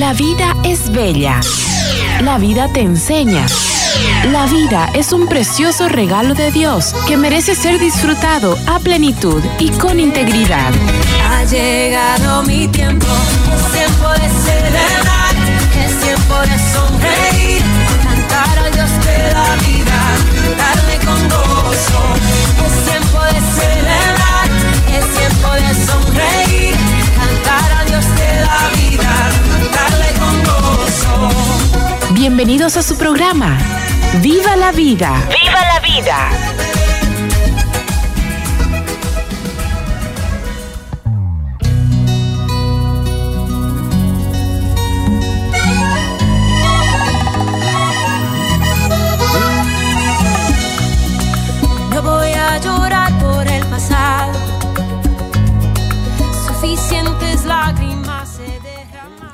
La vida es bella. La vida te enseña. La vida es un precioso regalo de Dios que merece ser disfrutado a plenitud y con integridad. Ha llegado mi tiempo, tiempo de celebrar, es tiempo de sonreír, cantar a Dios de la vida, darle con gozo. Bienvenidos a su programa. ¡Viva la vida! ¡Viva la vida! No voy a llorar por el pasado, suficientes lágrimas se derraman.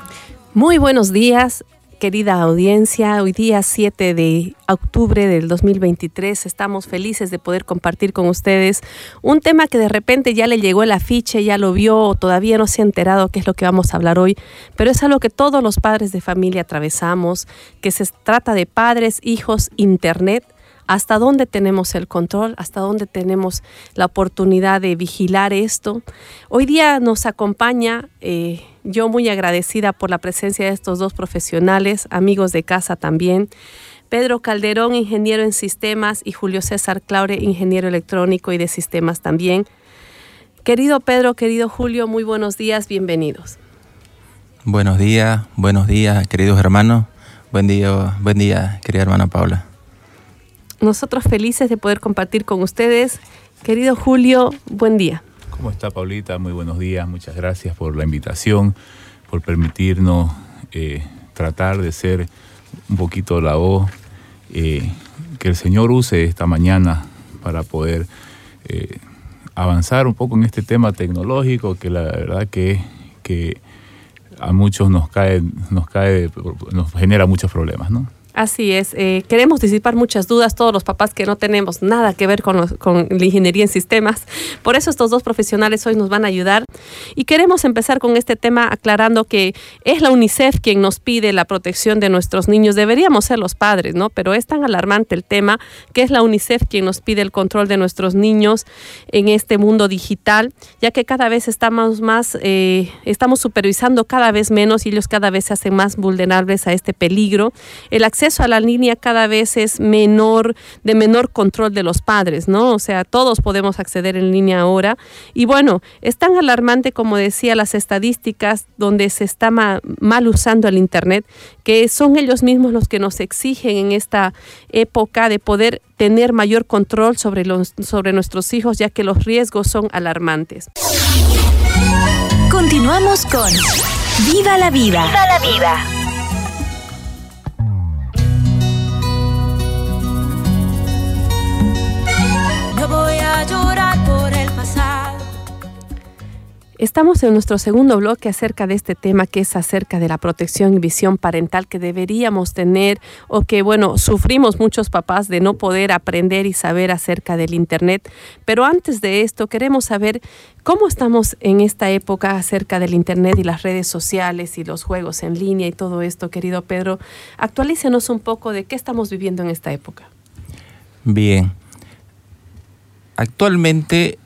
Muy buenos días, querida audiencia. Hoy día 7 de octubre del 2023 estamos felices de poder compartir con ustedes un tema que de repente ya le llegó el afiche, ya lo vio o todavía no se ha enterado qué es lo que vamos a hablar hoy, pero es algo que todos los padres de familia atravesamos, que se trata de padres, hijos, internet hasta dónde tenemos el control, hasta dónde tenemos la oportunidad de vigilar esto. Hoy día nos acompaña, eh, yo muy agradecida por la presencia de estos dos profesionales, amigos de casa también. Pedro Calderón, ingeniero en sistemas, y Julio César Claure, ingeniero electrónico y de sistemas también. Querido Pedro, querido Julio, muy buenos días, bienvenidos. Buenos días, buenos días, queridos hermanos. Buen día, buen día, querida hermana Paula. Nosotros felices de poder compartir con ustedes. Querido Julio, buen día. ¿Cómo está Paulita? Muy buenos días, muchas gracias por la invitación, por permitirnos eh, tratar de ser un poquito la voz eh, que el Señor use esta mañana para poder eh, avanzar un poco en este tema tecnológico que la verdad que, que a muchos nos cae, nos cae, nos genera muchos problemas, ¿no? Así es, eh, queremos disipar muchas dudas, todos los papás que no tenemos nada que ver con, los- con la ingeniería en sistemas. Por eso estos dos profesionales hoy nos van a ayudar. Y queremos empezar con este tema aclarando que es la UNICEF quien nos pide la protección de nuestros niños. Deberíamos ser los padres, ¿no? Pero es tan alarmante el tema que es la UNICEF quien nos pide el control de nuestros niños en este mundo digital, ya que cada vez estamos más, eh, estamos supervisando cada vez menos y ellos cada vez se hacen más vulnerables a este peligro. El acceso a la línea cada vez es menor, de menor control de los padres, ¿no? O sea, todos podemos acceder en línea ahora. Y bueno, es tan alarmante como decía las estadísticas donde se está ma- mal usando el Internet, que son ellos mismos los que nos exigen en esta época de poder tener mayor control sobre, los, sobre nuestros hijos, ya que los riesgos son alarmantes. Continuamos con ¡Viva la vida! ¡Viva la vida! A llorar por el pasado. Estamos en nuestro segundo bloque acerca de este tema que es acerca de la protección y visión parental que deberíamos tener o que, bueno, sufrimos muchos papás de no poder aprender y saber acerca del Internet. Pero antes de esto, queremos saber cómo estamos en esta época acerca del Internet y las redes sociales y los juegos en línea y todo esto, querido Pedro. Actualícenos un poco de qué estamos viviendo en esta época. Bien. Actualmente,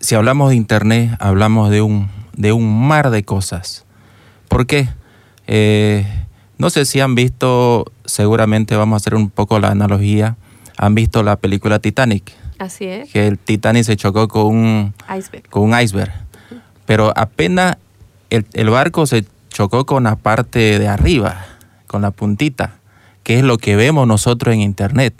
si hablamos de Internet, hablamos de un, de un mar de cosas. ¿Por qué? Eh, no sé si han visto, seguramente vamos a hacer un poco la analogía, han visto la película Titanic, Así es. que el Titanic se chocó con un, Iceberg. con un iceberg. Pero apenas el, el barco se chocó con la parte de arriba, con la puntita, que es lo que vemos nosotros en internet.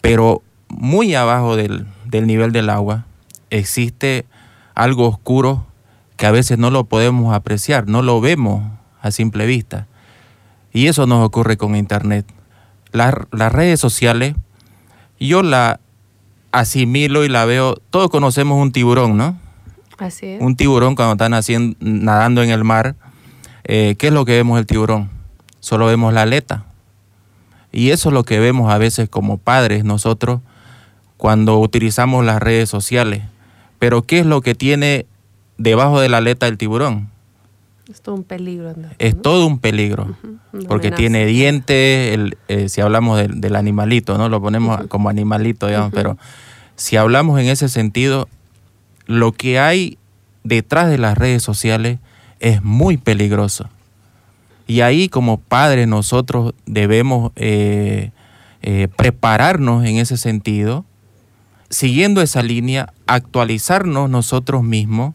Pero muy abajo del, del nivel del agua existe algo oscuro que a veces no lo podemos apreciar, no lo vemos a simple vista. Y eso nos ocurre con internet. Las, las redes sociales, yo la asimilo y la veo, todos conocemos un tiburón, ¿no? Así es. Un tiburón cuando están haciendo, nadando en el mar, eh, ¿qué es lo que vemos del tiburón? Solo vemos la aleta. Y eso es lo que vemos a veces como padres nosotros cuando utilizamos las redes sociales. Pero ¿qué es lo que tiene debajo de la aleta del tiburón? Es todo un peligro. Es todo un peligro. Porque amenaza. tiene dientes, el- eh, si hablamos del, del animalito, ¿no? Lo ponemos como animalito, digamos, pero si hablamos en ese sentido, lo que hay detrás de las redes sociales es muy peligroso. Y ahí como padres nosotros debemos eh, eh, prepararnos en ese sentido, siguiendo esa línea, actualizarnos nosotros mismos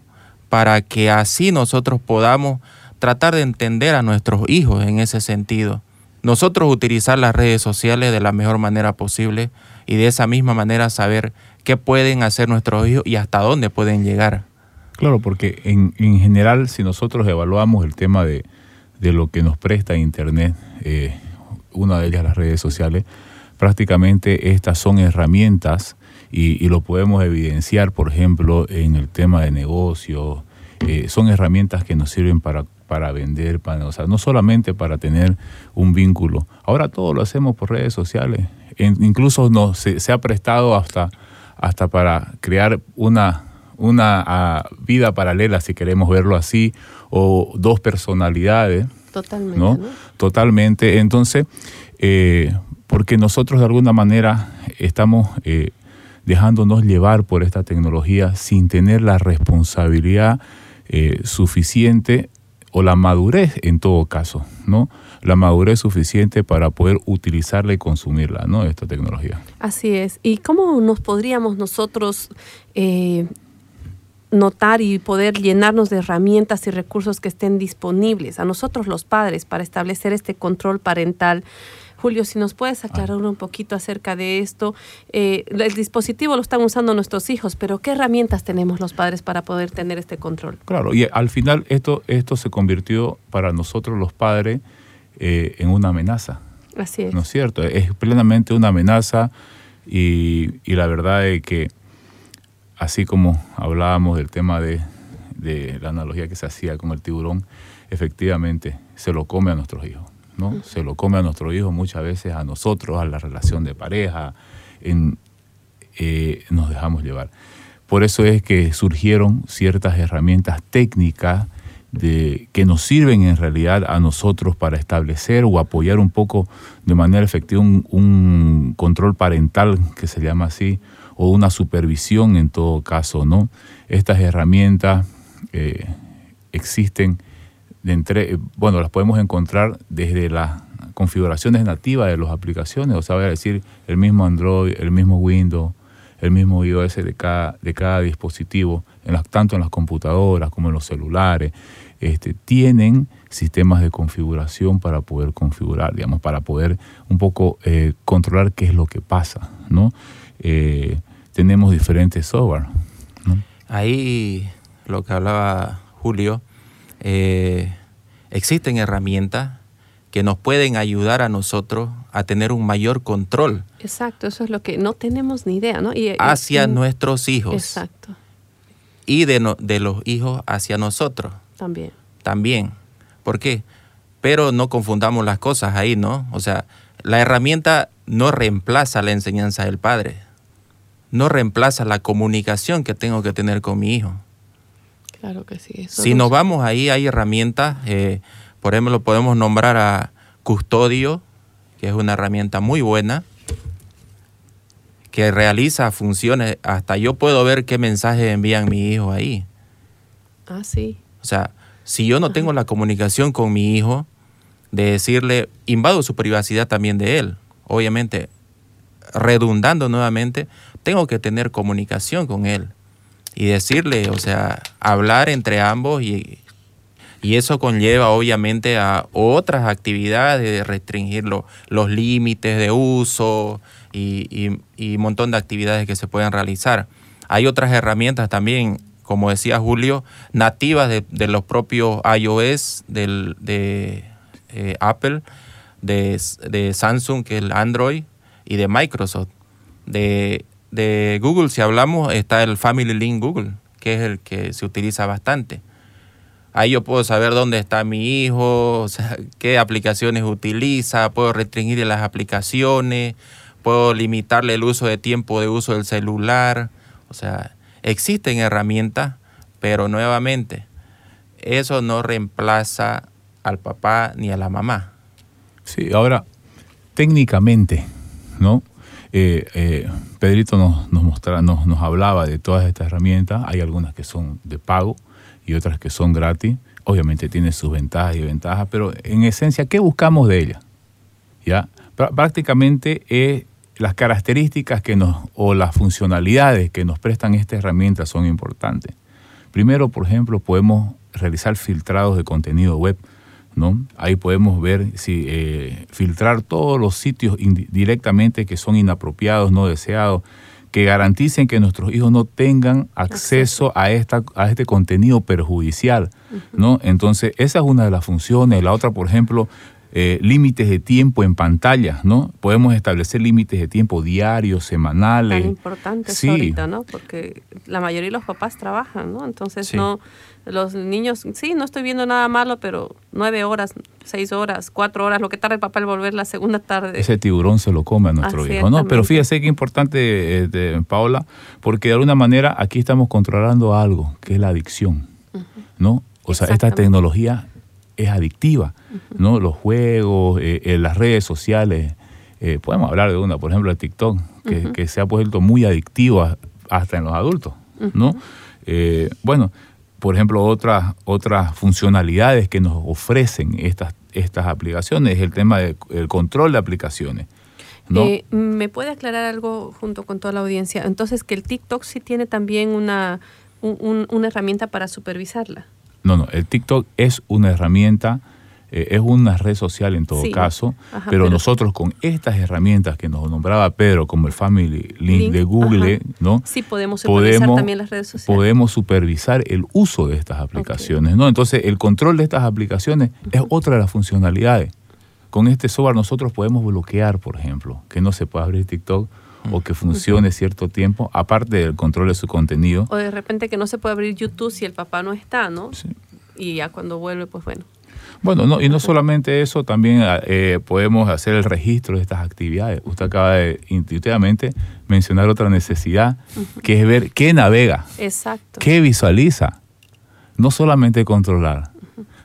para que así nosotros podamos tratar de entender a nuestros hijos en ese sentido. Nosotros utilizar las redes sociales de la mejor manera posible y de esa misma manera saber qué pueden hacer nuestros hijos y hasta dónde pueden llegar. Claro, porque en, en general, si nosotros evaluamos el tema de, de lo que nos presta Internet, eh, una de ellas las redes sociales, prácticamente estas son herramientas y, y lo podemos evidenciar, por ejemplo, en el tema de negocios, eh, son herramientas que nos sirven para, para vender, para, o sea, no solamente para tener un vínculo. Ahora todo lo hacemos por redes sociales. En- incluso nos, se, se ha prestado hasta, hasta para crear una, una ah, vida paralela, si queremos verlo así, o dos personalidades. Totalmente. ¿no? ¿no? Totalmente. Entonces, eh, porque nosotros de alguna manera estamos eh, dejándonos llevar por esta tecnología sin tener la responsabilidad eh, suficiente o la madurez en todo caso, ¿no? La madurez suficiente para poder utilizarla y consumirla, ¿no? Esta tecnología. Así es. ¿Y cómo nos podríamos nosotros eh, notar y poder llenarnos de herramientas y recursos que estén disponibles a nosotros los padres para establecer este control parental? Julio, si nos puedes aclarar un poquito acerca de esto. Eh, el dispositivo lo están usando nuestros hijos, pero ¿qué herramientas tenemos los padres para poder tener este control? Claro, y al final esto, esto se convirtió para nosotros los padres eh, en una amenaza. Así es. ¿no es cierto? Es plenamente una amenaza y, y la verdad es que así como hablábamos del tema de, de la analogía que se hacía con el tiburón, efectivamente se lo come a nuestros hijos, Se lo come a nuestros hijos muchas veces a nosotros, a la relación de pareja, eh, nos dejamos llevar. Por eso es que surgieron ciertas herramientas técnicas que nos sirven en realidad a nosotros para establecer o apoyar un poco de manera efectiva un, control parental, que se llama así, o una supervisión en todo caso. Estas herramientas eh, existen, entre, bueno, las podemos encontrar desde las configuraciones nativas de las aplicaciones, o sea, voy a decir el mismo Android, el mismo Windows, el mismo iOS de cada, de cada dispositivo, en las, tanto en las computadoras como en los celulares, este, tienen sistemas de configuración para poder configurar, digamos, para poder un poco eh, controlar qué es lo que pasa, ¿no? Eh, tenemos diferentes software. Ahí lo que hablaba Julio, eh, existen herramientas que nos pueden ayudar a nosotros a tener un mayor control Exacto, eso es lo que no tenemos ni idea, ¿no? Y, hacia y- nuestros hijos Exacto, y de, no- de los hijos hacia nosotros también. también. ¿Por qué? Pero no confundamos las cosas ahí, ¿no? O sea, la herramienta no reemplaza la enseñanza del padre, no reemplaza la comunicación que tengo que tener con mi hijo. Claro que sí. eso Si nos- nos vamos ahí, hay herramientas, eh, por ejemplo, podemos nombrar a Custodio, que es una herramienta muy buena, que realiza funciones, hasta yo puedo ver qué mensajes envían mi hijo ahí. Ah, sí. O sea, si yo no tengo la comunicación con mi hijo, de decirle, invado su privacidad también de él, obviamente, redundando nuevamente, tengo que tener comunicación con él y decirle, o sea, hablar entre ambos y, y eso conlleva obviamente a otras actividades de restringir lo- los límites de uso y, y- y un montón de actividades que se pueden realizar. Hay otras herramientas también, como decía Julio, nativas de, de los propios iOS, del, de eh, Apple, de, de Samsung, que es el Android, y de Microsoft. De, de Google, si hablamos, está el Family Link Google, que es el que se utiliza bastante. Ahí yo puedo saber dónde está mi hijo, qué aplicaciones utiliza, puedo restringir las aplicaciones, puedo limitarle el uso de tiempo de uso del celular. O sea, existen herramientas, pero nuevamente, eso no reemplaza al papá ni a la mamá. Sí, ahora, técnicamente, ¿no? Eh, eh, Pedrito nos, mostraba, nos, nos hablaba de todas estas herramientas. Hay algunas que son de pago y otras que son gratis. Obviamente tiene sus ventajas y ventajas, pero en esencia, ¿qué buscamos de ella? ¿Ya? Prá- Prácticamente es las características que nos, o las funcionalidades que nos prestan estas herramientas son importantes. Primero, por ejemplo, podemos realizar filtrados de contenido web. ¿No? Ahí podemos ver si eh, filtrar todos los sitios directamente que son inapropiados, no deseados, que garanticen que nuestros hijos no tengan acceso a, esta, a este contenido perjudicial. ¿no? Entonces, esa es una de las funciones. La otra, por ejemplo, eh, límites de tiempo en pantalla, ¿no? Podemos establecer límites de tiempo diarios, semanales. Tan importante Sí. ahorita, ¿no? Porque la mayoría de los papás trabajan, ¿no? Entonces Sí. no, los niños, sí, no estoy viendo nada malo, pero nueve horas, seis horas, cuatro horas, lo que tarda el papá al volver la segunda tarde. Ese tiburón se lo come a nuestro hijo, ¿no? Pero fíjese qué importante, eh, de- Paola, porque de alguna manera aquí estamos controlando algo, que es la adicción, ¿no? O sea, esta tecnología es adictiva, ¿no? Los juegos, eh, eh, las redes sociales, eh, podemos hablar de una, por ejemplo, de TikTok, que, que se ha vuelto muy adictiva hasta en los adultos, ¿no? Bueno, por ejemplo, otras, otras funcionalidades que nos ofrecen estas, estas aplicaciones es el tema del el control de aplicaciones. ¿no? Eh, ¿Me puede aclarar algo junto con toda la audiencia? Entonces, que el TikTok sí tiene también una, un- un- una herramienta para supervisarla. No, no, el TikTok es una herramienta, eh, es una red social en todo Sí. caso, Ajá, pero, pero- nosotros con estas herramientas que nos nombraba Pedro, como el Family Link, Link, de Google, ajá. ¿no? Sí podemos supervisar también las redes sociales. podemos supervisar el uso de estas aplicaciones, ¿no? Entonces, el control de estas aplicaciones es otra de las funcionalidades. Con este software nosotros podemos bloquear, por ejemplo, que no se pueda abrir TikTok o que funcione cierto tiempo, aparte del control de su contenido. O de repente que no se puede abrir YouTube si el papá no está, ¿no? Sí. Y ya cuando vuelve, pues bueno. Bueno, no, y no solamente eso, también eh, podemos hacer el registro de estas actividades. Usted acaba de intuitivamente mencionar otra necesidad, que es ver qué navega, Exacto. qué visualiza, no solamente controlar.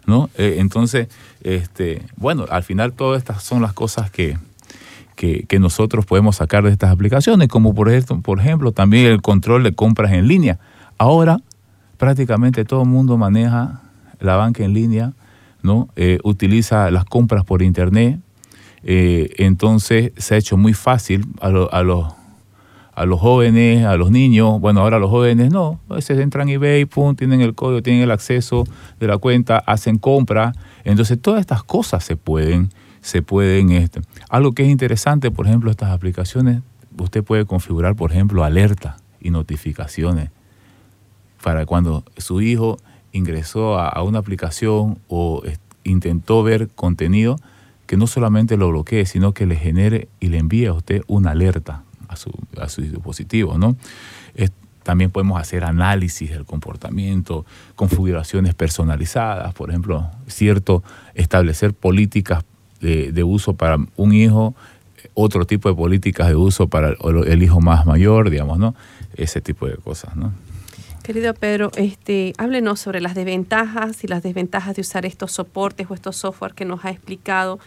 ¿no? Eh, entonces, este, bueno, al final todas estas son las cosas que, que, nosotros podemos sacar de estas aplicaciones, como por ejemplo, por ejemplo también el control de compras en línea. Ahora prácticamente todo el mundo maneja la banca en línea, ¿no? Eh, utiliza las compras por internet, eh, entonces se ha hecho muy fácil a, lo- a los a los jóvenes, a los niños, bueno, ahora los jóvenes no, a veces entran y eBay, pum, tienen el código, tienen el acceso de la cuenta, hacen compra, entonces todas estas cosas se pueden, se pueden, este, algo que es interesante, por ejemplo, estas aplicaciones, usted puede configurar, por ejemplo, alerta y notificaciones para cuando su hijo ingresó a, una aplicación o intentó ver contenido, que no solamente lo bloquee, sino que le genere y le envíe a usted una alerta a su, a su dispositivo, ¿no? También podemos hacer análisis del comportamiento, configuraciones personalizadas, por ejemplo, cierto, establecer políticas de, de uso para un hijo, otro tipo de políticas de uso para el, el hijo más mayor, digamos, ¿no? Ese tipo de cosas, ¿no? Querido Pedro, este, háblenos sobre las desventajas y las desventajas de usar estos soportes o estos software que nos ha explicado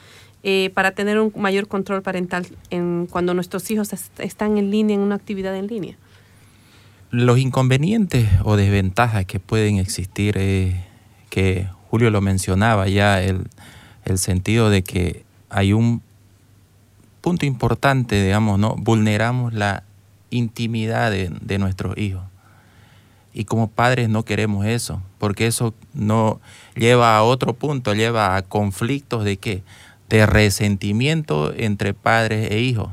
eh, para tener un mayor control parental en, cuando nuestros hijos est- están en línea, en una actividad en línea. Los inconvenientes o desventajas que pueden existir, eh, que Julio lo mencionaba ya, el, el sentido de que hay un punto importante, digamos, ¿no? Vulneramos la intimidad de, nuestros hijos. Y como padres no queremos eso, porque eso no lleva a otro punto, lleva a conflictos de qué? De resentimiento entre padres e hijos.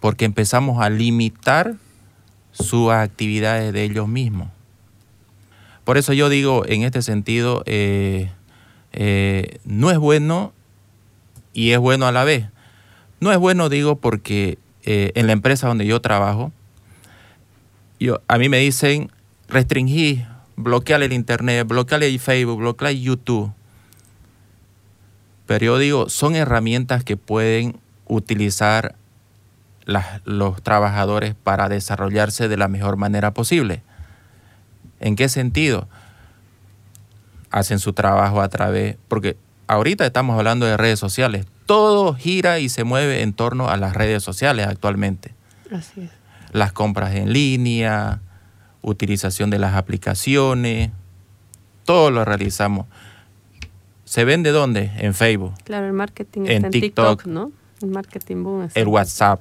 Porque empezamos a limitar sus actividades de ellos mismos. Por eso yo digo, en este sentido, eh, eh, no es bueno y es bueno a la vez. No es bueno, digo, porque eh, en la empresa donde yo trabajo, yo, a mí me dicen restringir, bloquear el internet, bloquear el Facebook, bloquear YouTube. Pero yo digo, son herramientas que pueden utilizar las- los trabajadores para desarrollarse de la mejor manera posible. ¿En qué sentido? Hacen su trabajo a través, porque ahorita estamos hablando de redes sociales, todo gira y se mueve en torno a las redes sociales actualmente. Así es. Las compras en línea, utilización de las aplicaciones, todo lo realizamos. ¿Se vende dónde? En Facebook, Claro, el marketing En está en TikTok. TikTok, ¿no? El marketing boom. está el WhatsApp,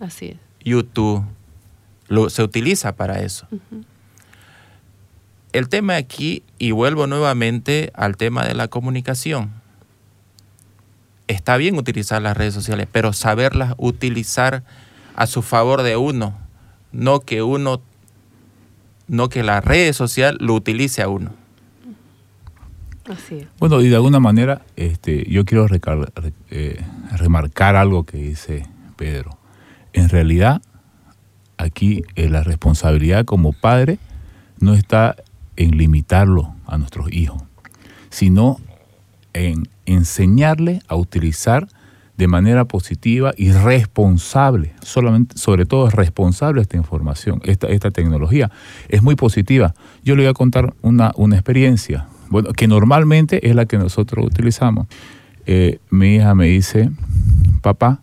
Así es. YouTube, lo, se utiliza para eso. El tema aquí, y vuelvo nuevamente al tema de la comunicación. Está bien utilizar las redes sociales, pero saberlas utilizar a su favor de uno, no que uno, no que la red social lo utilice a uno. Así es. Bueno, y de alguna manera este, yo quiero recar- re- eh, remarcar algo que dice Pedro. En realidad, aquí eh, la responsabilidad como padre no está en limitarlo a nuestros hijos, sino en enseñarle a utilizar de manera positiva y responsable, sobre todo responsable esta información, esta, esta tecnología. Es muy positiva. Yo le voy a contar una, una experiencia, bueno, que normalmente es la que nosotros utilizamos. Eh, mi hija me dice, papá,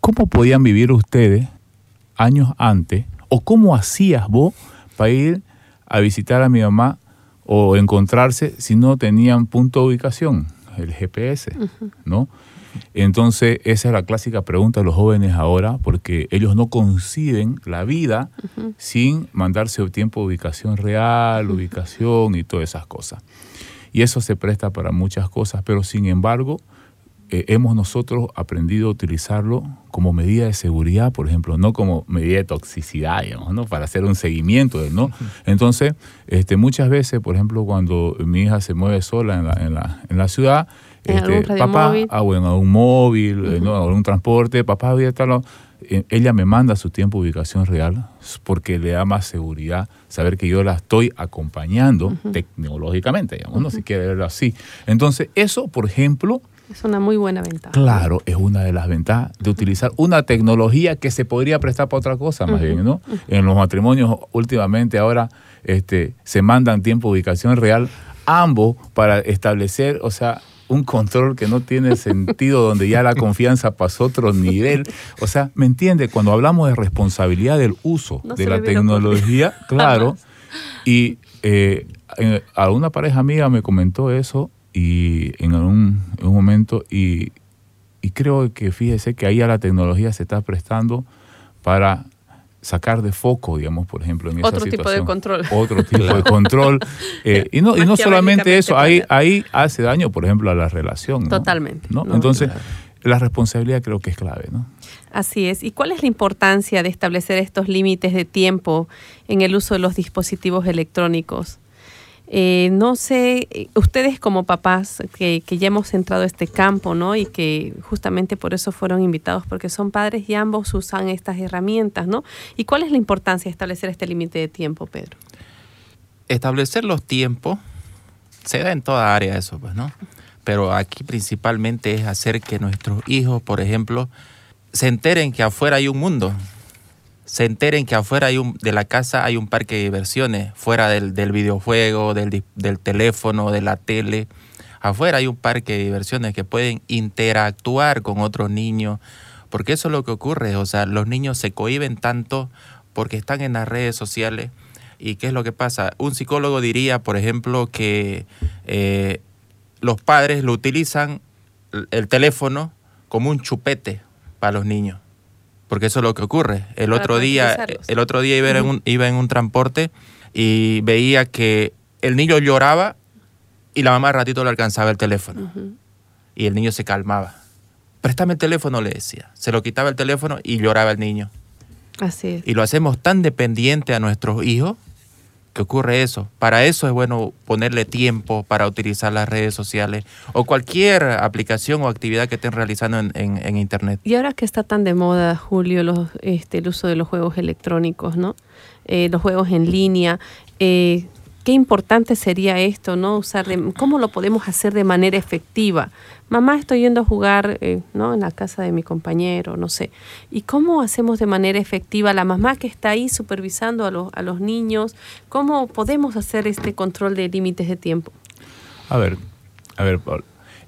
¿cómo podían vivir ustedes años antes? ¿O cómo hacías vos para ir a visitar a mi mamá o encontrarse si no tenían punto de ubicación, el GPS, ¿no? Entonces, esa es la clásica pregunta de los jóvenes ahora, porque ellos no conciben la vida sin mandarse tiempo de ubicación real, ubicación y todas esas cosas. Y eso se presta para muchas cosas, pero sin embargo, eh, hemos nosotros aprendido a utilizarlo como medida de seguridad, por ejemplo, no como medida de toxicidad, digamos, ¿no? Para hacer un seguimiento, de- ¿no? Entonces, este, muchas veces, por ejemplo, cuando mi hija se mueve sola en la, en la, en la ciudad, ¿En este, algún papá, radiomóvil? ah, o en algún móvil, eh, ¿no? algún transporte, papá, voy a tal lado". Eh, ella me manda su tiempo de ubicación real porque le da más seguridad saber que yo la estoy acompañando tecnológicamente, digamos, ¿no? si quiere verlo así. Entonces, eso, por ejemplo, Es una muy buena ventaja. Claro, es una de las ventajas de utilizar una tecnología que se podría prestar para otra cosa, más bien, ¿no? En los matrimonios últimamente ahora este, se mandan tiempo de ubicación real, ambos para establecer, o sea, un control que no tiene sentido, donde ya la confianza pasó a otro nivel. O sea, ¿me entiende? Cuando hablamos de responsabilidad del uso No de la tecnología, claro, y eh, eh, a una pareja amiga me comentó eso y en un, en un momento y, y creo que fíjese que ahí a la tecnología se está prestando para sacar de foco, digamos, por ejemplo, en esa Otro tipo de control. Otro tipo de control. Eh, y, no, y no solamente eso, ahí, ahí hace daño, por ejemplo, a la relación. ¿no? Totalmente. ¿no? No, Entonces, la responsabilidad creo que es clave, ¿no? Así es. ¿Y cuál es la importancia de establecer estos límites de tiempo en el uso de los dispositivos electrónicos? Eh, no sé, eh, ustedes como papás que, que ya hemos entrado a este campo, ¿no? Y que justamente por eso fueron invitados, porque son padres y ambos usan estas herramientas, ¿no? ¿Y cuál es la importancia de establecer este límite de tiempo, Pedro? establecer los tiempos se da en toda área eso, pues, ¿no? Pero aquí principalmente es hacer que nuestros hijos, por ejemplo, se enteren que afuera hay un mundo, se enteren que afuera hay un, de la casa hay un parque de diversiones, fuera del, del videojuego, del, del teléfono, de la tele. Afuera hay un parque de diversiones que pueden interactuar con otros niños, porque eso es lo que ocurre, o sea, los niños se cohiben tanto porque están en las redes sociales. ¿Y qué es lo que pasa? Un psicólogo diría, por ejemplo, que eh, los padres lo utilizan el teléfono como un chupete para los niños. Porque eso es lo que ocurre. El Para otro día, el otro día iba en, un, iba en un transporte y veía que el niño lloraba y la mamá al ratito le alcanzaba el teléfono. Y el niño se calmaba. Préstame el teléfono, le decía. Se lo quitaba el teléfono y lloraba el niño. Así es. Y lo hacemos tan dependiente a nuestros hijos ocurre eso. Para eso es bueno ponerle tiempo para utilizar las redes sociales o cualquier aplicación o actividad que estén realizando en, en- Internet. Y ahora que está tan de moda, Julio, los, este, el uso de los juegos electrónicos, ¿no? Eh, los juegos en línea, eh, qué importante sería esto, ¿no? Usar ¿Cómo lo podemos hacer de manera efectiva? Mamá, estoy yendo a jugar, eh, ¿no? En la casa de mi compañero, no sé. ¿Y cómo hacemos de manera efectiva la mamá que está ahí supervisando a los, a los niños? ¿Cómo podemos hacer este control de límites de tiempo? A ver, a ver, Pablo.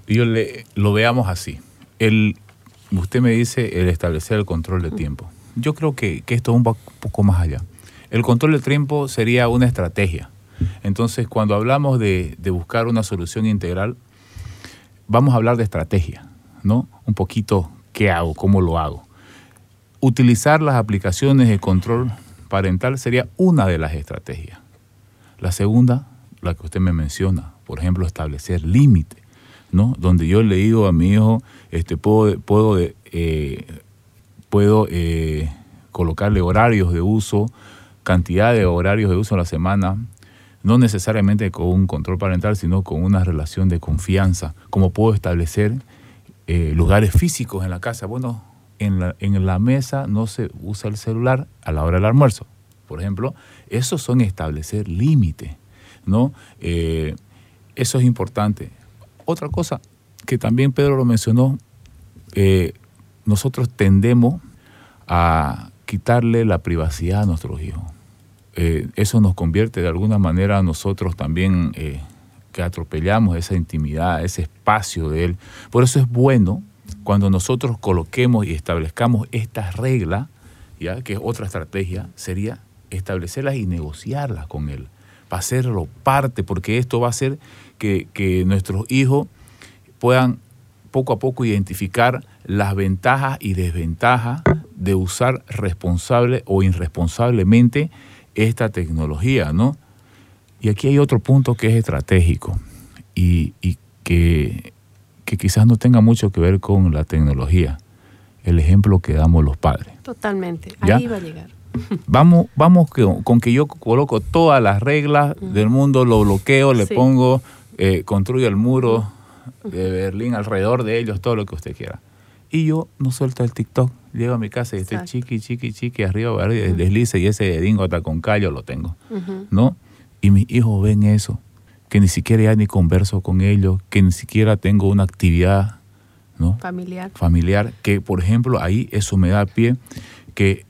Yo le, lo veamos así. El, usted me dice el establecer el control de tiempo. Yo creo que, que esto es un po- poco más allá. El control de tiempo sería una estrategia. Entonces, cuando hablamos de, de buscar una solución integral, vamos a hablar de estrategia, ¿no? Un poquito qué hago, cómo lo hago. Utilizar las aplicaciones de control parental sería una de las estrategias. La segunda, la que usted me menciona, por ejemplo, establecer límites, ¿no? Donde yo le digo a mi hijo, este, puedo, puedo, eh, puedo eh, colocarle horarios de uso, cantidad de horarios de uso a la semana, no necesariamente con un control parental, sino con una relación de confianza. Como puedo establecer eh, lugares físicos en la casa. Bueno, en la, en la mesa no se usa el celular a la hora del almuerzo, por ejemplo. Esos son establecer límites, ¿no? Eh, eso es importante. Otra cosa que también Pedro lo mencionó, eh, nosotros tendemos a quitarle la privacidad a nuestros hijos. Eh, eso nos convierte de alguna manera a nosotros también eh, que atropellamos esa intimidad, ese espacio de él. Por eso es bueno cuando nosotros coloquemos y establezcamos estas reglas, ya que otra estrategia, sería establecerlas y negociarlas con él, para hacerlo parte, porque esto va a hacer que nuestros hijos puedan poco a poco identificar las ventajas y desventajas de usar responsable o irresponsablemente esta tecnología, ¿no? Y aquí hay otro punto que es estratégico y, y que, que quizás no tenga mucho que ver con la tecnología, el ejemplo que damos los padres. Totalmente. ¿Ya? Ahí va a llegar. Vamos, vamos con, con que yo coloco todas las reglas del mundo, lo bloqueo, le Sí. pongo, eh, construyo el muro de Berlín alrededor de ellos, todo lo que usted quiera. Y yo no suelto el TikTok. Llego a mi casa y estoy Exacto. chiqui, chiqui, chiqui, arriba, arriba, deslice y ese dedingo hasta con callo lo tengo. ¿No? Y mis hijos ven eso, que ni siquiera ya ni converso con ellos, que ni siquiera tengo una actividad, ¿no? Familiar. familiar, que por ejemplo ahí eso me da pie que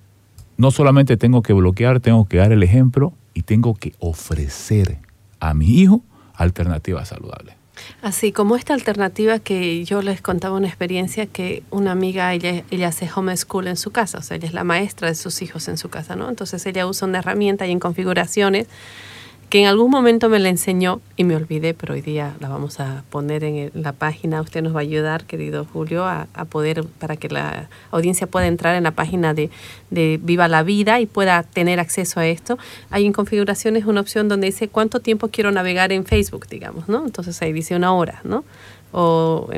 no solamente tengo que bloquear, tengo que dar el ejemplo y tengo que ofrecer a mi hijo alternativas saludables. Así como esta alternativa que yo les contaba una experiencia que una amiga, ella, ella hace homeschool en su casa, o sea, ella es la maestra de sus hijos en su casa, ¿no? Entonces ella usa una herramienta y en configuraciones que en algún momento me la enseñó y me olvidé, pero hoy día la vamos a poner en la página. Usted nos va a ayudar, querido Julio, a, a poder, para que la audiencia pueda entrar en la página de, de Viva la Vida y pueda tener acceso a esto. Hay en configuraciones una opción donde dice cuánto tiempo quiero navegar en Facebook, digamos, ¿no? Entonces ahí dice una hora, ¿no? o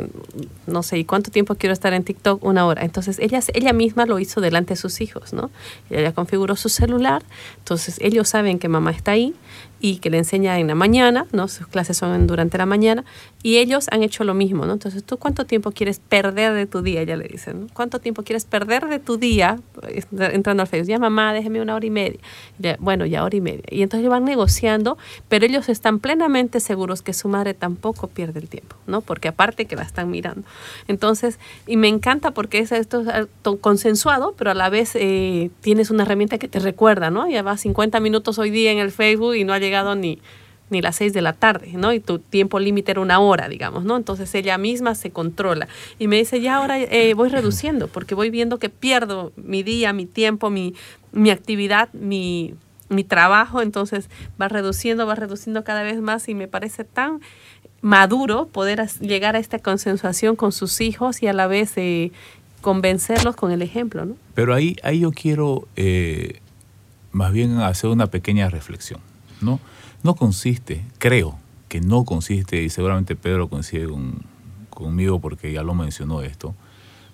no sé, ¿y cuánto tiempo quiero estar en TikTok? Una hora. Entonces ella, ella misma lo hizo delante de sus hijos, ¿no? Ella configuró su celular, entonces ellos saben que mamá está ahí y que le enseña en la mañana, ¿no? Sus clases son durante la mañana y ellos han hecho lo mismo, ¿no? Entonces, ¿tú cuánto tiempo quieres perder de tu día? Ya le dicen. ¿Cuánto tiempo quieres perder de tu día eh, entrando al Facebook? Ya mamá, déjeme una hora y media. Ya, bueno, ya hora y media. Y entonces van negociando, pero ellos están plenamente seguros que su madre tampoco pierde el tiempo, ¿no? Porque aparte que la están mirando. Entonces, y me encanta porque es esto es consensuado, pero a la vez eh, tienes una herramienta que te recuerda, ¿no? Ya va 50 minutos hoy día en el Facebook y no ha llegado ni ni las 6 de la tarde, ¿no? Y tu tiempo límite era una hora, digamos, ¿no? Entonces ella misma se controla y me dice, ya ahora eh, voy reduciendo porque voy viendo que pierdo mi día, mi tiempo, mi, mi actividad, mi, mi trabajo, entonces va reduciendo, va reduciendo cada vez más y me parece tan maduro poder llegar a esta consensuación con sus hijos y a la vez eh, convencerlos con el ejemplo, ¿no? Pero ahí, ahí yo quiero eh, más bien hacer una pequeña reflexión, ¿no? No consiste, creo que no consiste, y seguramente Pedro coincide con- conmigo porque ya lo mencionó esto,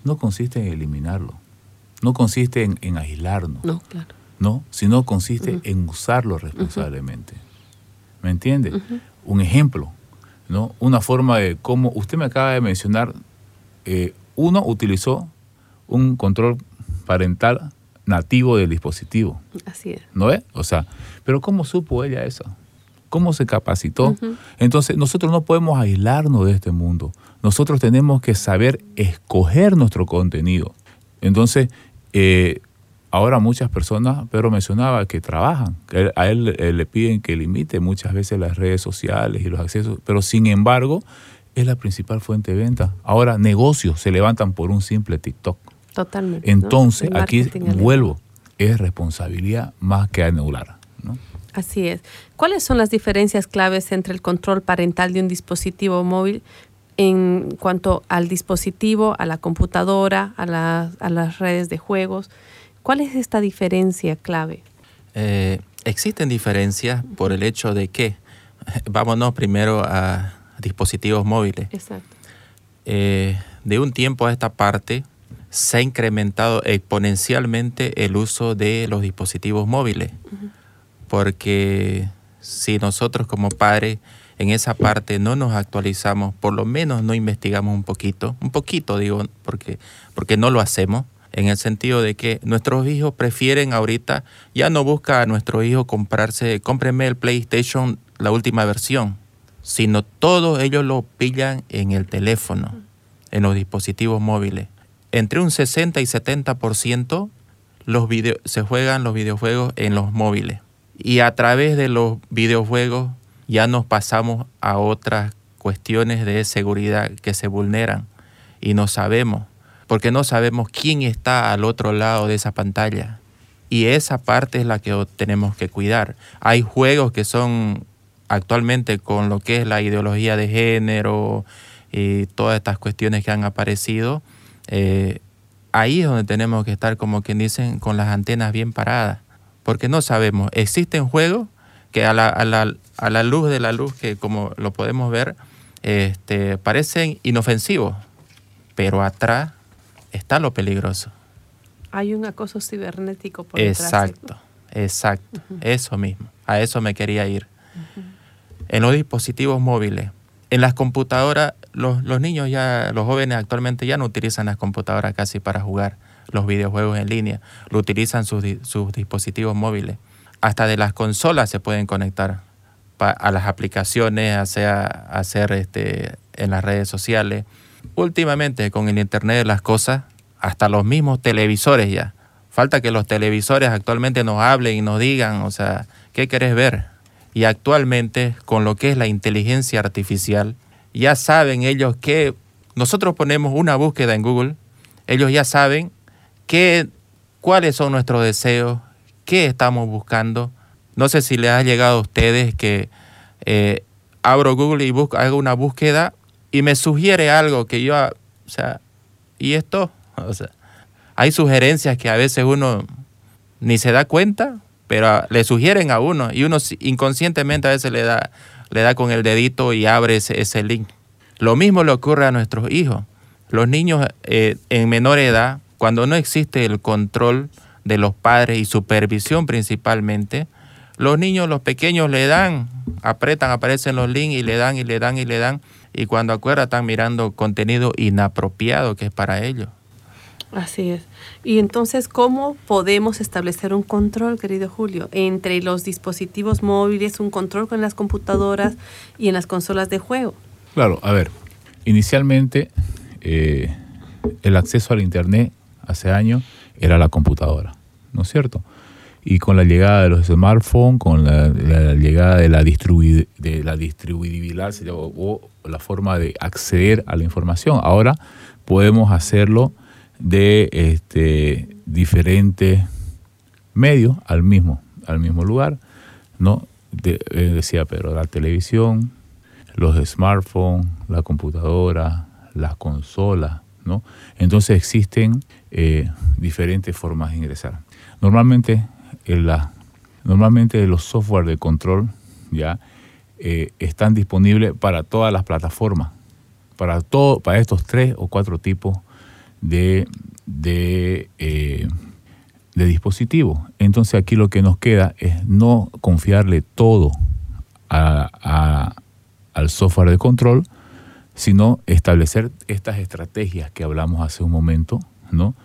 no consiste en eliminarlo, no consiste en, en aislarnos, No, claro. ¿no? Sino consiste en usarlo responsablemente. ¿Me entiende? Un ejemplo, ¿no? Una forma de cómo, usted me acaba de mencionar, eh, uno utilizó un control parental nativo del dispositivo, Así es. ¿no es? O sea, pero ¿cómo supo ella eso? ¿Cómo se capacitó? Entonces, nosotros no podemos aislarnos de este mundo. Nosotros tenemos que saber escoger nuestro contenido. Entonces, eh, ahora muchas personas, pero mencionaba que trabajan, a él eh, le piden que limite muchas veces las redes sociales y los accesos, pero sin embargo es la principal fuente de venta. Ahora negocios se levantan por un simple TikTok. Totalmente. Entonces, aquí vuelvo, es responsabilidad más que anular. ¿no? Así es. ¿Cuáles son las diferencias claves entre el control parental de un dispositivo móvil en cuanto al dispositivo, a la computadora, a, la- a las redes de juegos? ¿Cuál es esta diferencia clave? Eh, existen diferencias por el hecho de que, vámonos primero a dispositivos móviles. Exacto. Eh, de un tiempo a esta parte se ha incrementado exponencialmente el uso de los dispositivos móviles, porque si nosotros como padres en esa parte no nos actualizamos, por lo menos no investigamos un poquito, un poquito digo, porque, porque no lo hacemos, en el sentido de que nuestros hijos prefieren ahorita, ya no busca a nuestro hijo comprarse, cómpreme el PlayStation, la última versión, sino todos ellos lo pillan en el teléfono, en los dispositivos móviles. Entre un 60 y 70% los video, se juegan los videojuegos en los móviles. Y a través de los videojuegos ya nos pasamos a otras cuestiones de seguridad que se vulneran y no sabemos, porque no sabemos quién está al otro lado de esa pantalla. Y esa parte es la que tenemos que cuidar. Hay juegos que son actualmente con lo que es la ideología de género y todas estas cuestiones que han aparecido, eh, ahí es donde tenemos que estar, como quien dicen, con las antenas bien paradas. Porque no sabemos, existen juegos que a la, a la- a la luz de la luz, que como lo podemos ver, este, parecen inofensivos, pero atrás está lo peligroso. Hay un acoso cibernético por detrás, Exacto, exacto, eso mismo, a eso me quería ir. En los dispositivos móviles, en las computadoras, los, los niños ya, los jóvenes actualmente ya no utilizan las computadoras casi para jugar los videojuegos en línea, lo utilizan sus, sus dispositivos móviles. Hasta de las consolas se pueden conectar a las aplicaciones, a sea, hacer este, en las redes sociales. Últimamente, con el Internet de las cosas, hasta los mismos televisores ya. Falta que los televisores actualmente nos hablen y nos digan, o sea, ¿qué querés ver? Y actualmente, con lo que es la inteligencia artificial, ya saben ellos que nosotros ponemos una búsqueda en Google, ellos ya saben qué, cuáles son nuestros deseos, qué estamos buscando. No sé si les ha llegado a ustedes que eh, abro Google y busco, hago una búsqueda y me sugiere algo que yo, ah, o sea, ¿y esto? O sea, hay sugerencias que a veces uno ni se da cuenta, pero ah, le sugieren a uno y uno inconscientemente a veces le da, le da con el dedito y abre ese, link. Lo mismo le ocurre a nuestros hijos. Los niños eh, en menor edad, cuando no existe el control de los padres y supervisión principalmente, los niños, los pequeños le dan, apretan, aparecen los links y le dan y le dan y le dan. Y cuando acuerdan están mirando contenido inapropiado que es para ellos. Así es. Y entonces, ¿cómo podemos establecer un control, querido Julio, entre los dispositivos móviles, un control con las computadoras y en las consolas de juego? Claro, a ver, inicialmente eh, el acceso al Internet hace años era la computadora, ¿no es cierto? Y con la llegada de los smartphones, con la, llegada de la, distribu- de la distribuibilidad o la forma de acceder a la información, ahora podemos hacerlo de este, diferentes medios al mismo, al mismo lugar, ¿no? Eh, decía Pedro, la televisión, los smartphones, la computadora, las consolas, ¿no? Entonces existen eh, diferentes formas de ingresar. Normalmente, en la, normalmente los software de control ya eh, están disponibles para todas las plataformas, para todo, para estos tres o cuatro tipos de, de, eh, de dispositivos. Entonces aquí lo que nos queda es no confiarle todo a- al software de control, sino establecer estas estrategias que hablamos hace un momento, ¿no?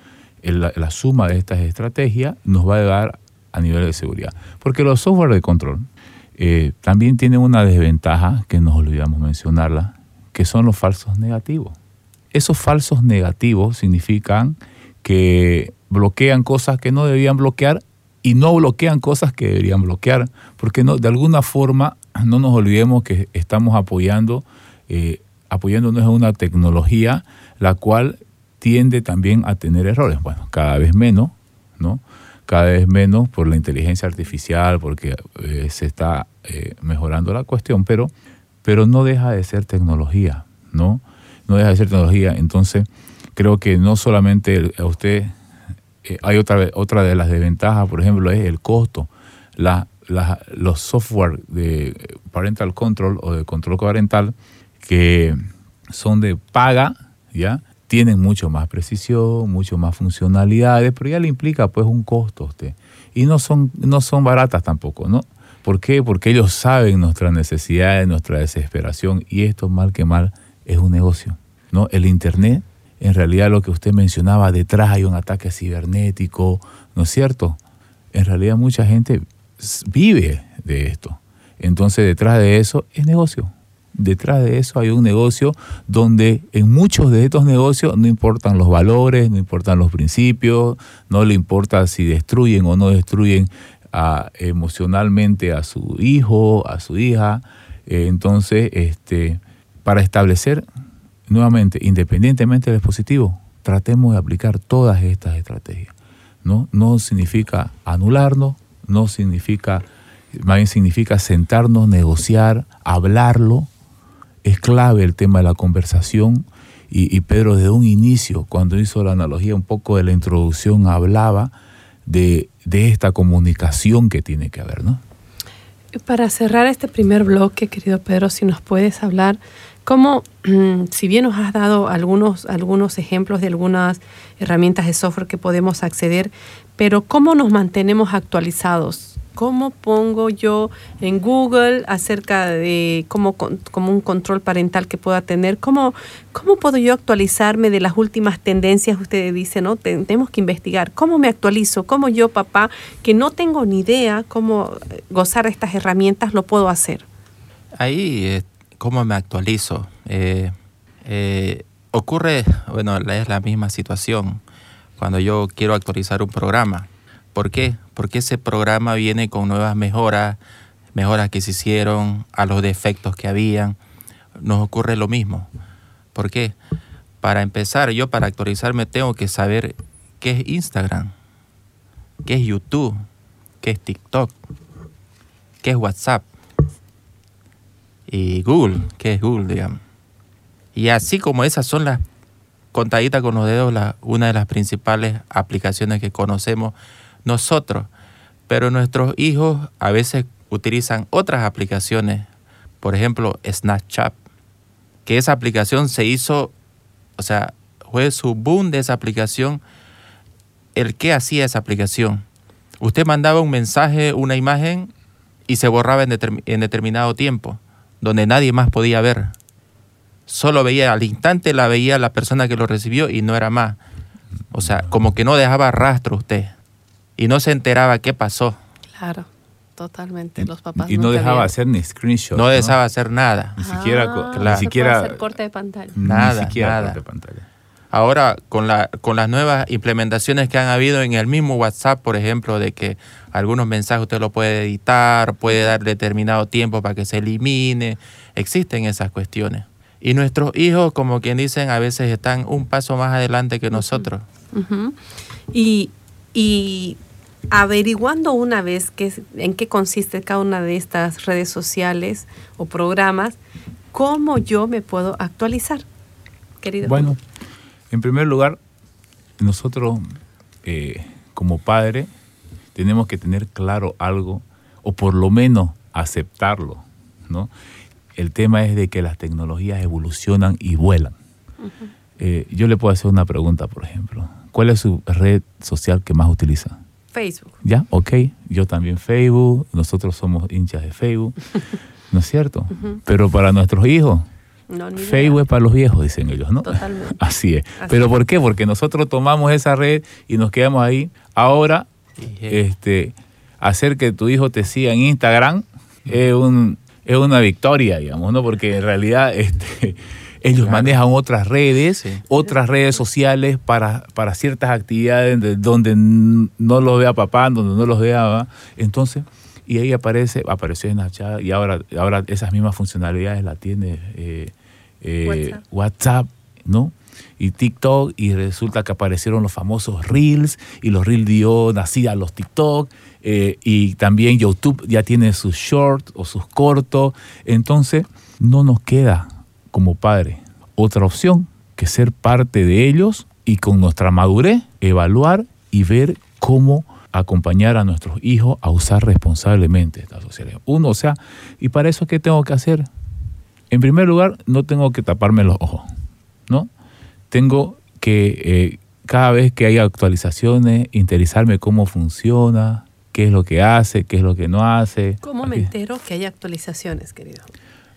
La suma de estas estrategias nos va a dar a nivel de seguridad. Porque los software de control eh, también tienen una desventaja, que nos olvidamos mencionarla, que son los falsos negativos. Esos falsos negativos significan que bloquean cosas que no debían bloquear y no bloquean cosas que deberían bloquear, porque no, de alguna forma no nos olvidemos que estamos apoyando, eh, apoyándonos en una tecnología la cual tiende también a tener errores. Bueno, cada vez menos, ¿no? Cada vez menos por la inteligencia artificial, porque eh, se está eh, mejorando la cuestión, pero, pero no deja de ser tecnología, ¿no? No deja de ser tecnología. Entonces, creo que no solamente a usted eh, hay otra, otra de las desventajas, por ejemplo, es el costo. La, los software de parental control o de control parental que son de paga, ¿ya? Tienen mucho más precisión, mucho más funcionalidades, pero ya le implica pues un costo a usted. Y no son, no son baratas tampoco, ¿no? ¿Por qué? Porque ellos saben nuestras necesidades, nuestra desesperación, y esto mal que mal es un negocio, ¿no? El Internet en realidad lo que usted mencionaba, detrás hay un ataque cibernético, ¿no es cierto? En realidad mucha gente vive de esto. Entonces detrás de eso es negocio. Detrás de eso hay un negocio donde en muchos de estos negocios no importan los valores, no importan los principios, no le importa si destruyen o no destruyen emocionalmente a su hijo, a su hija. Eh, entonces, este, para establecer nuevamente, independientemente del dispositivo, tratemos de aplicar todas estas estrategias. No, no significa anularnos, no significa, más bien significa sentarnos, negociar, hablarlo. Es clave el tema de la conversación. Y, Pedro desde un inicio, cuando hizo la analogía un poco de la introducción, hablaba de, de esta comunicación que tiene que haber, ¿no? Para cerrar este primer bloque, querido Pedro, si nos puedes hablar, cómo, mm, si bien nos has dado algunos, algunos ejemplos de algunas herramientas de software que podemos acceder, pero cómo nos mantenemos actualizados. ¿Cómo pongo yo en Google acerca de cómo, como un control parental que pueda tener? ¿Cómo, ¿Cómo puedo yo actualizarme de las últimas tendencias? Usted dice, ¿no? Ten- tenemos que investigar. ¿Cómo me actualizo? ¿Cómo yo, papá, que no tengo ni idea cómo gozar de estas herramientas, lo puedo hacer? Ahí, ¿cómo me actualizo? Eh, eh, ocurre, bueno, es la misma situación cuando yo quiero actualizar un programa. ¿Por qué? Porque ese programa viene con nuevas mejoras, mejoras que se hicieron a los defectos que habían. Nos ocurre lo mismo. ¿Por qué? Para empezar, yo para actualizarme tengo que saber qué es Instagram, qué es YouTube, qué es TikTok, qué es WhatsApp y Google, que es Google, digamos. Y así como esas son las contaditas con los dedos, la- una de las principales aplicaciones que conocemos nosotros. Pero nuestros hijos a veces utilizan otras aplicaciones, por ejemplo, Snapchat, que esa aplicación se hizo, o sea, fue su boom de esa aplicación. El que hacía esa aplicación. Usted mandaba un mensaje, una imagen y se borraba en, en determinado tiempo, donde nadie más podía ver. Solo veía al instante, la veía la persona que lo recibió y no era más. O sea, como que no dejaba rastro usted y no se enteraba qué pasó. Claro, totalmente. Los papás y no dejaba hacer ni screenshot. No dejaba hacer nada. Ni siquiera, Ah, no ni puede siquiera, hacer corte de pantalla. Nada, ni siquiera nada. corte de pantalla. Ahora, con, la, con las nuevas implementaciones que han habido en el mismo WhatsApp, por ejemplo, de que algunos mensajes usted lo puede editar, puede dar determinado tiempo para que se elimine, existen esas cuestiones. Y nuestros hijos, como quien dicen, a veces están un paso más adelante que nosotros. Y, y averiguando una vez qué es- en qué consiste cada una de estas redes sociales o programas, ¿cómo yo me puedo actualizar, querido? Bueno, en primer lugar, nosotros eh, como padre tenemos que tener claro algo o por lo menos aceptarlo, ¿no? El tema es de que las tecnologías evolucionan y vuelan. Eh, yo le puedo hacer una pregunta, por ejemplo. ¿Cuál es su red social que más utiliza? Facebook. ¿Ya? Ok. Yo también Facebook. Nosotros somos hinchas de Facebook. ¿No es cierto? Pero para nuestros hijos, No, idea. Facebook es para los viejos, dicen ellos, ¿no? Totalmente. Así es. Así ¿Pero es. por qué? Porque nosotros tomamos esa red y nos quedamos ahí. Ahora, este, hacer que tu hijo te siga en Instagram es, un, es una victoria, digamos, ¿no? Porque en realidad este, ellos Claro. manejan otras redes, Sí. otras redes sociales para, para ciertas actividades de- donde no los vea papá, donde no los vea mamá. Entonces, y ahí aparece, apareció Snapchat y ahora, ahora esas mismas funcionalidades la tiene eh, eh, WhatsApp. WhatsApp, ¿no? Y TikTok, y resulta que aparecieron los famosos Reels, y los Reels dio nacida a los TikTok, eh, y también YouTube ya tiene sus shorts o sus cortos. Entonces, no nos queda como padre otra opción que ser parte de ellos y con nuestra madurez evaluar y ver cómo acompañar a nuestros hijos a usar responsablemente estas sociales. Uno, o sea, ¿y para eso qué tengo que hacer? En primer lugar, no tengo que taparme los ojos. Tengo que eh, cada vez que hay actualizaciones, interesarme cómo funciona, qué es lo que hace, qué es lo que no hace. ¿Cómo me entero que hay actualizaciones, querido?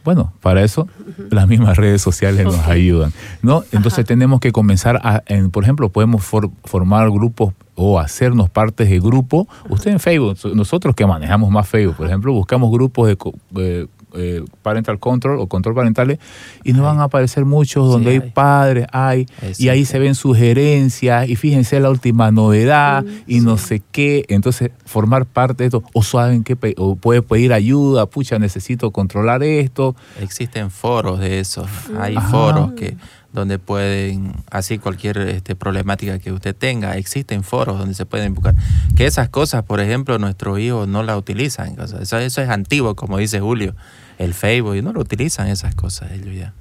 bueno, para eso las mismas redes sociales nos ayudan, ¿no? Entonces Ajá. tenemos que comenzar a, en- por ejemplo, podemos for- formar grupos o hacernos partes de grupo. Usted en Facebook, so- nosotros que manejamos más Facebook, por ejemplo, buscamos grupos de eh, eh, parental control o control parentales y nos van a aparecer muchos Sí, donde hay, hay. padres, hay, y ahí se ven sugerencias y fíjense la última novedad y no sé qué. Entonces, formar parte de esto, o saben que o puede pedir ayuda, pucha, necesito controlar esto. Existen foros de eso. Hay Ajá. foros que donde pueden, así cualquier este, problemática que usted tenga, existen foros donde se pueden buscar. Que esas cosas, por ejemplo, nuestros hijos no la utilizan. eso, eso es antiguo, como dice Julio. El Facebook, y no lo utilizan esas cosas ellos ya.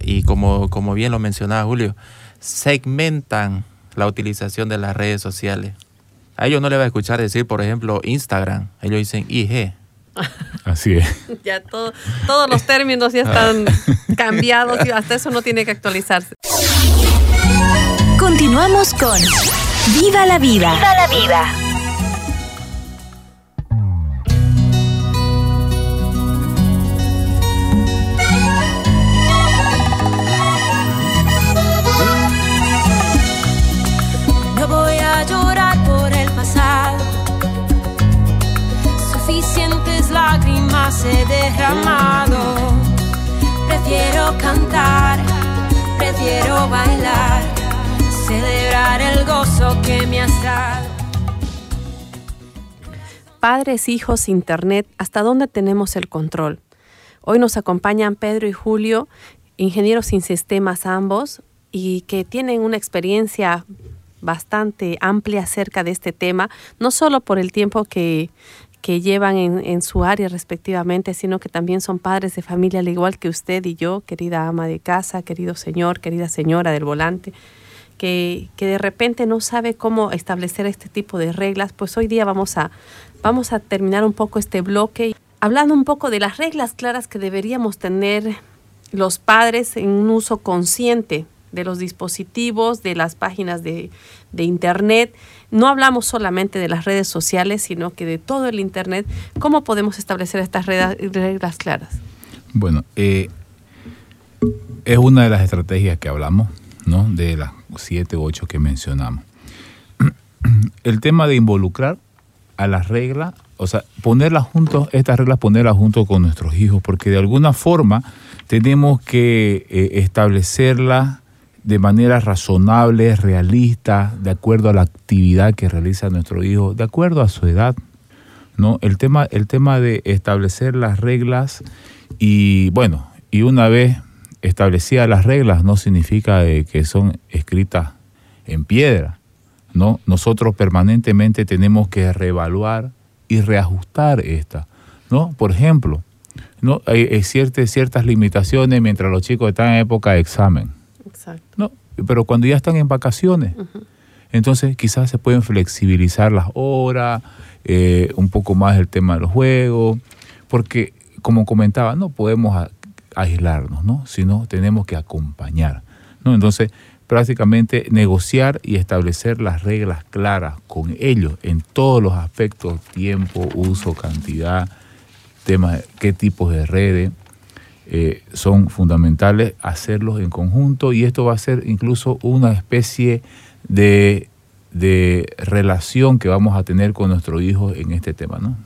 Y como, como bien lo mencionaba Julio, segmentan la utilización de las redes sociales. A ellos no le va a escuchar decir, por ejemplo, Instagram. Ellos dicen IG. Así es. Ya todo, todos los términos ya están cambiados y hasta eso no tiene que actualizarse. Continuamos con Viva la vida. Viva la vida. Cantar, prefiero bailar, celebrar el gozo que me dado. Padres, hijos, Internet, ¿hasta dónde tenemos el control? Hoy nos acompañan Pedro y Julio, ingenieros sin sistemas ambos, y que tienen una experiencia bastante amplia acerca de este tema, no solo por el tiempo que, que llevan en, en su área respectivamente, sino que también son padres de familia al igual que usted y yo, querida ama de casa, querido señor, querida señora del volante que, que de repente no sabe cómo establecer este tipo de reglas, pues hoy día vamos a, vamos a terminar un poco este bloque hablando un poco de las reglas claras que deberíamos tener los padres en un uso consciente de los dispositivos, de las páginas de, de Internet. No hablamos solamente de las redes sociales, sino que de todo el Internet. ¿Cómo podemos establecer estas reglas claras? Bueno, eh, es una de las estrategias que hablamos, ¿no? De las siete u ocho que mencionamos. El tema de involucrar a las reglas, o sea, ponerlas juntos, estas reglas ponerlas junto con nuestros hijos, porque de alguna forma tenemos que eh, establecerlas de manera razonable, realista, de acuerdo a la actividad que realiza nuestro hijo, de acuerdo a su edad. ¿no? El tema, el tema de establecer las reglas y bueno, y una vez establecidas las reglas no significa que son escritas en piedra, ¿no? Nosotros permanentemente tenemos que reevaluar y reajustar esta, ¿no? Por ejemplo, ¿no? Hay, hay ciertas, ciertas limitaciones mientras los chicos están en época de examen, Exacto. ¿no? Pero cuando ya están en vacaciones, entonces quizás se pueden flexibilizar las horas, eh, un poco más el tema de los juegos, porque como comentaba, no podemos aislarnos, ¿no? Sino tenemos que acompañar, ¿no? Entonces, prácticamente negociar y establecer las reglas claras con ellos en todos los aspectos, tiempo, uso, cantidad, temas, qué tipos de redes, eh, son fundamentales hacerlos en conjunto y esto va a ser incluso una especie de, de relación que vamos a tener con nuestro hijo en este tema, ¿no?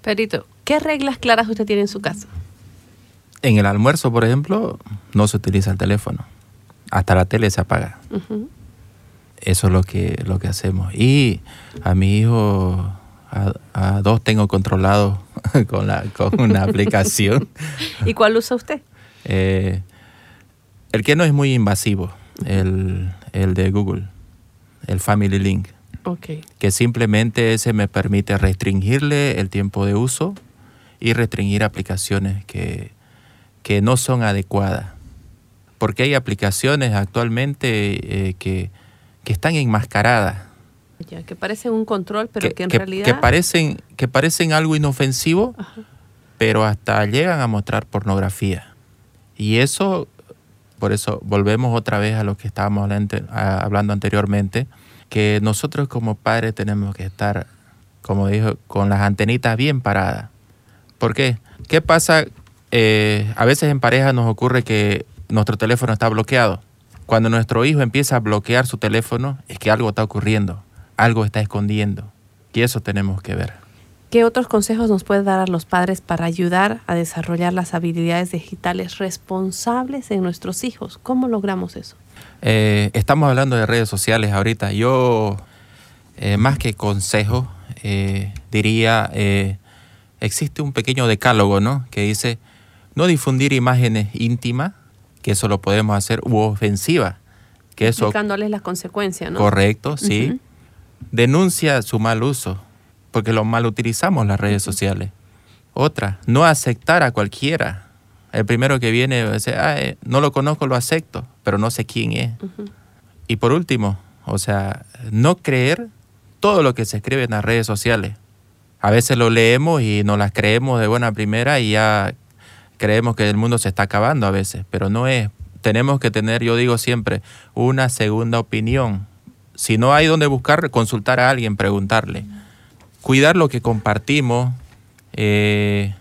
Perito, ¿qué reglas claras usted tiene en su casa? En el almuerzo, por ejemplo, no se utiliza el teléfono. Hasta la tele se apaga. Eso es lo que, lo que hacemos. Y a mi hijo, a, a dos tengo controlado con, la, con una aplicación. ¿Y cuál usa usted? Eh, el que no es muy invasivo, el, el de Google, el Family Link, Ok. que simplemente ese me permite restringirle el tiempo de uso y restringir aplicaciones que, que no son adecuadas. Porque hay aplicaciones actualmente eh, que, que están enmascaradas. Ya, que parece un control, pero que, en que- realidad... que parecen, que parecen algo inofensivo, Ajá. pero hasta llegan a mostrar pornografía. Y eso, por eso volvemos otra vez a lo que estábamos hablando anteriormente, que nosotros como padres tenemos que estar, como dijo, con las antenitas bien paradas. ¿Por qué? ¿Qué pasa? Eh, a veces en pareja nos ocurre que nuestro teléfono está bloqueado. Cuando nuestro hijo empieza a bloquear su teléfono, es que algo está ocurriendo, algo está escondiendo. Y eso tenemos que ver. ¿Qué otros consejos nos puede dar a los padres para ayudar a desarrollar las habilidades digitales responsables en nuestros hijos? ¿Cómo logramos eso? Eh, estamos hablando de redes sociales ahorita. Yo, eh, más que consejo, eh, diría, existe un pequeño decálogo, ¿no? Que dice, no difundir imágenes íntimas, que eso lo podemos hacer, u ofensivas, que eso... Explicándoles las consecuencias, ¿no? Correcto, sí. Denuncia su mal uso, porque lo mal utilizamos las redes sociales. Otra, no aceptar a cualquiera. El primero que viene dice, "Ah, eh, no lo conozco, lo acepto, pero no sé quién es. Y por último, o sea, no creer todo lo que se escribe en las redes sociales. A veces lo leemos y nos las creemos de buena primera y ya creemos que el mundo se está acabando a veces, pero no es. Tenemos que tener, yo digo siempre, una segunda opinión. Si no hay donde buscar, consultar a alguien, preguntarle. Cuidar lo que compartimos. eh,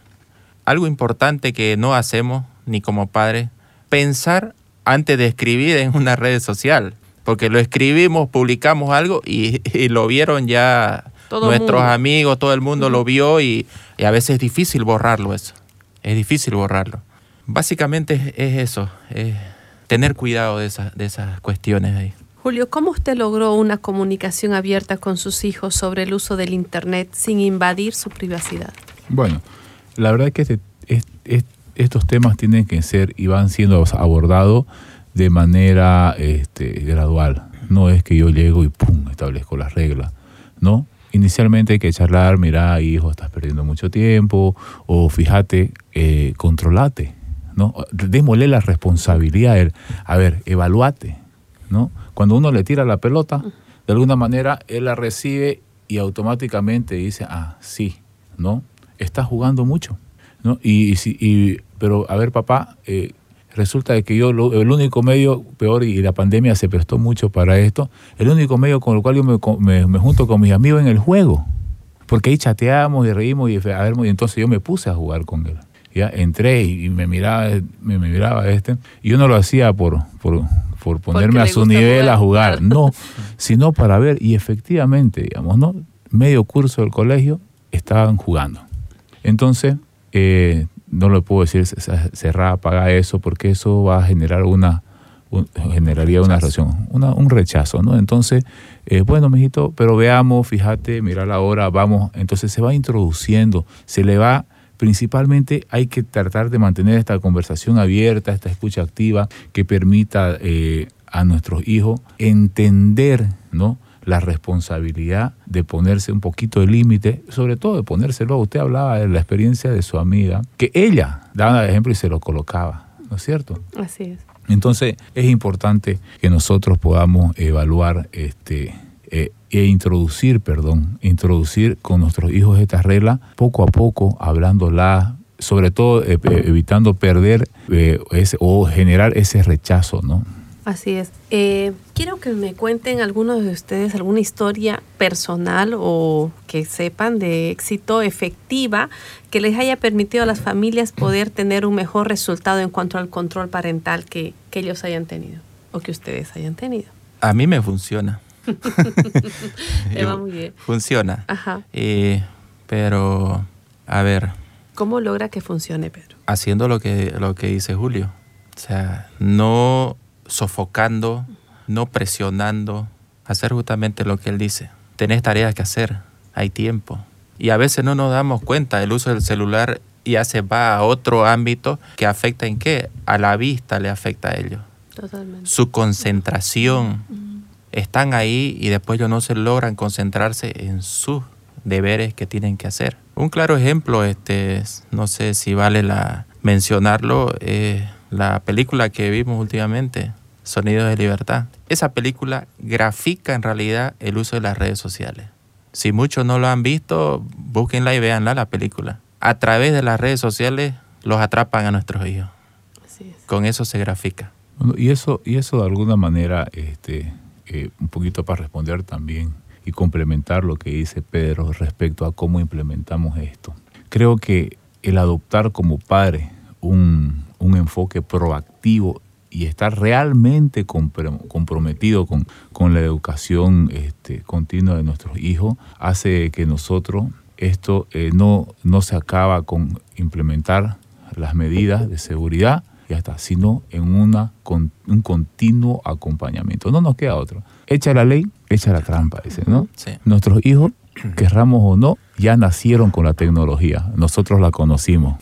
algo importante que no hacemos, ni como padres, pensar antes de escribir en una red social. Porque lo escribimos, publicamos algo y, y lo vieron ya Todo nuestros mundo. amigos, todo el mundo lo vio y, y a veces es difícil borrarlo eso. Es difícil borrarlo. Básicamente es, es eso, es tener cuidado de, esas de esas cuestiones ahí. Julio, ¿cómo usted logró una comunicación abierta con sus hijos sobre el uso del Internet sin invadir su privacidad? Bueno, la verdad es que este- es- es- estos temas tienen que ser y van siendo abordados de manera este, gradual. No es que yo llego y pum, establezco las reglas. No, inicialmente hay que charlar, mira, hijo, estás perdiendo mucho tiempo, o fíjate, eh, controlate, ¿no? Démosle la responsabilidad, el- a ver, evaluate, ¿no? Cuando uno le tira la pelota, de alguna manera él la recibe y automáticamente dice, ah, sí, ¿no? Estás jugando mucho, ¿no? Y, y y- pero, a ver, papá, eh, resulta de que yo, lo- el único medio, peor, y la pandemia se prestó mucho para esto, el único medio con el cual yo me, me- me junto con mis amigos en el juego. Porque ahí chateamos y reímos y, a ver, y entonces yo me puse a jugar con él. Ya entré y, y me miraba, me, me miraba este. Y yo no lo hacía por, por, por ponerme a su nivel jugar, a jugar. No, sino para ver. Y efectivamente, digamos, ¿no? Medio curso del colegio estaban jugando. Entonces, eh, no le puedo decir "Ce- ce- cerrar, apaga eso, porque eso va a generar una, un- generaría una reacción, una- un rechazo, ¿no? Entonces, eh, bueno, mijito, pero veamos, fíjate, mira la hora, vamos. Entonces se va introduciendo, se le va, principalmente hay que tratar de mantener esta conversación abierta, esta escucha activa, que permita eh, a nuestros hijos entender, ¿no? la responsabilidad de ponerse un poquito de límite, sobre todo de ponérselo. Usted hablaba de la experiencia de su amiga, que ella daba el ejemplo y se lo colocaba, ¿no es cierto? Así es. Entonces es importante que nosotros podamos evaluar este eh, e introducir, perdón, introducir con nuestros hijos estas reglas poco a poco, hablándola, sobre todo eh, eh, evitando perder eh, ese- o generar ese rechazo, ¿no? Así es. Eh, quiero que me cuenten algunos de ustedes alguna historia personal o que sepan de éxito efectiva que les haya permitido a las familias poder tener un mejor resultado en cuanto al control parental que, que ellos hayan tenido o que ustedes hayan tenido. A mí me funciona. Me va muy bien. Funciona. Ajá. Eh, pero, a ver, ¿Cómo logra que funcione, Pedro? haciendo lo que, lo que dice Julio. O sea, no sofocando, no presionando, hacer justamente lo que él dice. Tenés tareas que hacer, hay tiempo. Y a veces no nos damos cuenta, el uso del celular ya se va a otro ámbito que afecta en qué? A la vista le afecta a ellos. Totalmente. Su concentración. Están ahí y después ellos no se logran concentrarse en sus deberes que tienen que hacer. Un claro ejemplo, este, no sé si vale la mencionarlo, eh, la película que vimos últimamente, Sonidos de Libertad. Esa película grafica en realidad el uso de las redes sociales. Si muchos no lo han visto, búsquenla y véanla la película. A través de las redes sociales los atrapan a nuestros hijos. Así es. Con eso se grafica. Bueno, y eso, y eso de alguna manera, este, eh, un poquito para responder también y complementar lo que dice Pedro respecto a cómo implementamos esto. Creo que el adoptar como padre un, un enfoque proactivo y estar realmente comprometido con, con la educación este, continua de nuestros hijos hace que nosotros esto eh, no, no se acaba con implementar las medidas de seguridad y hasta, sino en una, con, un continuo acompañamiento. No nos queda otro. Echa la ley, echa la trampa, dice, ¿no? Sí. Nuestros hijos, querramos o no, ya nacieron con la tecnología. Nosotros la conocimos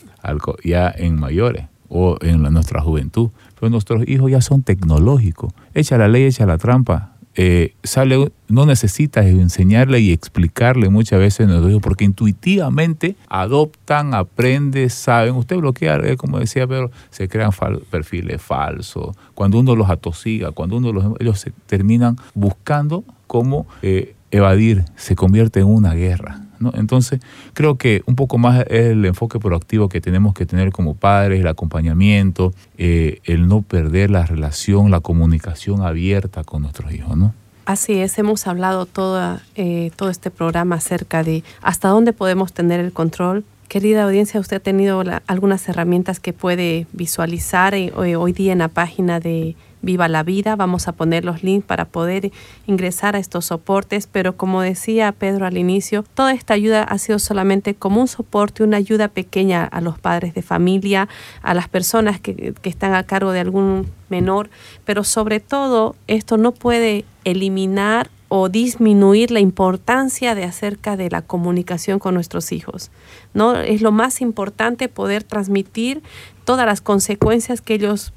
ya en mayores o en la- nuestra juventud. Pero nuestros hijos ya son tecnológicos. Echa la ley, echa la trampa. Eh, sale, no necesitas enseñarle y explicarle muchas veces hijos porque intuitivamente adoptan, aprenden, saben. Usted bloquea, eh, como decía Pedro, se crean perfiles falsos. Cuando uno los atosiga, cuando uno los, ellos se terminan buscando cómo eh, evadir, se convierte en una guerra. ¿no? Entonces, creo que un poco más es el enfoque proactivo que tenemos que tener como padres, el acompañamiento, eh, el no perder la relación, la comunicación abierta con nuestros hijos, ¿no? Así es, hemos hablado toda, eh, todo este programa acerca de hasta dónde podemos tener el control. Querida audiencia, usted ha tenido la- algunas herramientas que puede visualizar eh, hoy, día en la página de Viva la Vida. Vamos a poner los links para poder ingresar a estos soportes, pero como decía Pedro al inicio, toda esta ayuda ha sido solamente como un soporte, una ayuda pequeña a los padres de familia, a las personas que, que están a cargo de algún menor, pero sobre todo esto no puede eliminar o disminuir la importancia de acerca de la comunicación con nuestros hijos. ¿no? Es lo más importante poder transmitir todas las consecuencias que ellos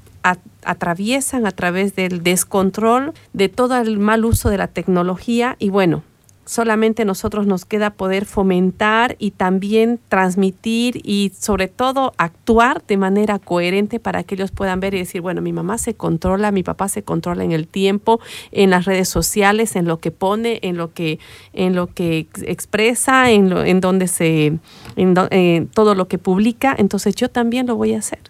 atraviesan a través del descontrol, de todo el mal uso de la tecnología y bueno, solamente nosotros nos queda poder fomentar y también transmitir y sobre todo actuar de manera coherente para que ellos puedan ver y decir, bueno, mi mamá se controla, mi papá se controla en el tiempo, en las redes sociales, en lo que pone, en lo que, en lo que ex- expresa, en, lo, en donde se, en en todo lo que publica, entonces yo también lo voy a hacer.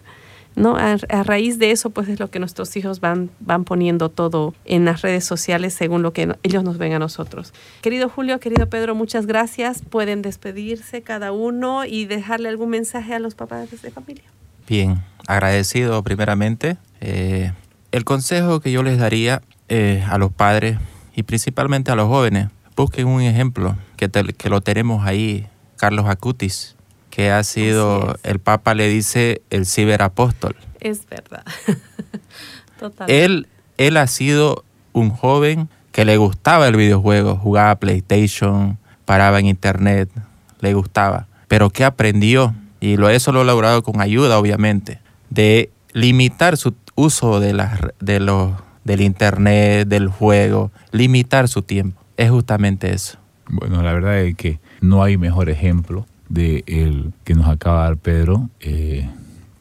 ¿No? A, raíz de eso, pues es lo que nuestros hijos van, van poniendo todo en las redes sociales según lo que ellos nos ven a nosotros. Querido Julio, querido Pedro, muchas gracias. Pueden despedirse cada uno y dejarle algún mensaje a los papás de familia. Bien, agradecido primeramente. Eh, el consejo que yo les daría eh, a los padres y principalmente a los jóvenes, busquen un ejemplo que, te- que lo tenemos ahí, Carlos Acutis, que ha sido, el Papa le dice el ciberapóstol. Es verdad. Total. Él, él ha sido un joven que le gustaba el videojuego, jugaba PlayStation, paraba en internet, le gustaba. Pero que aprendió, y lo, eso lo ha logrado con ayuda, obviamente, de limitar su uso de las, de los, del internet, del juego, limitar su tiempo. Es justamente eso. Bueno, la verdad es que no hay mejor ejemplo de el que nos acaba de dar Pedro eh,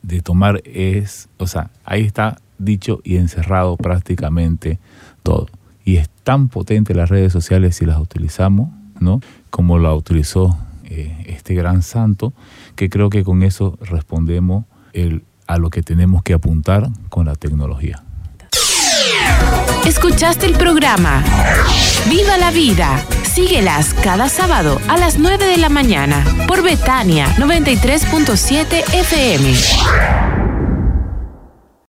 de tomar es, o sea, ahí está dicho y encerrado prácticamente todo. Y es tan potente las redes sociales si las utilizamos, ¿no? Como la utilizó eh, este gran santo, que creo que con eso respondemos el, a lo que tenemos que apuntar con la tecnología. Escuchaste el programa Viva la Vida. Síguelas cada sábado a las 9 de la mañana por Betania 93.7 FM.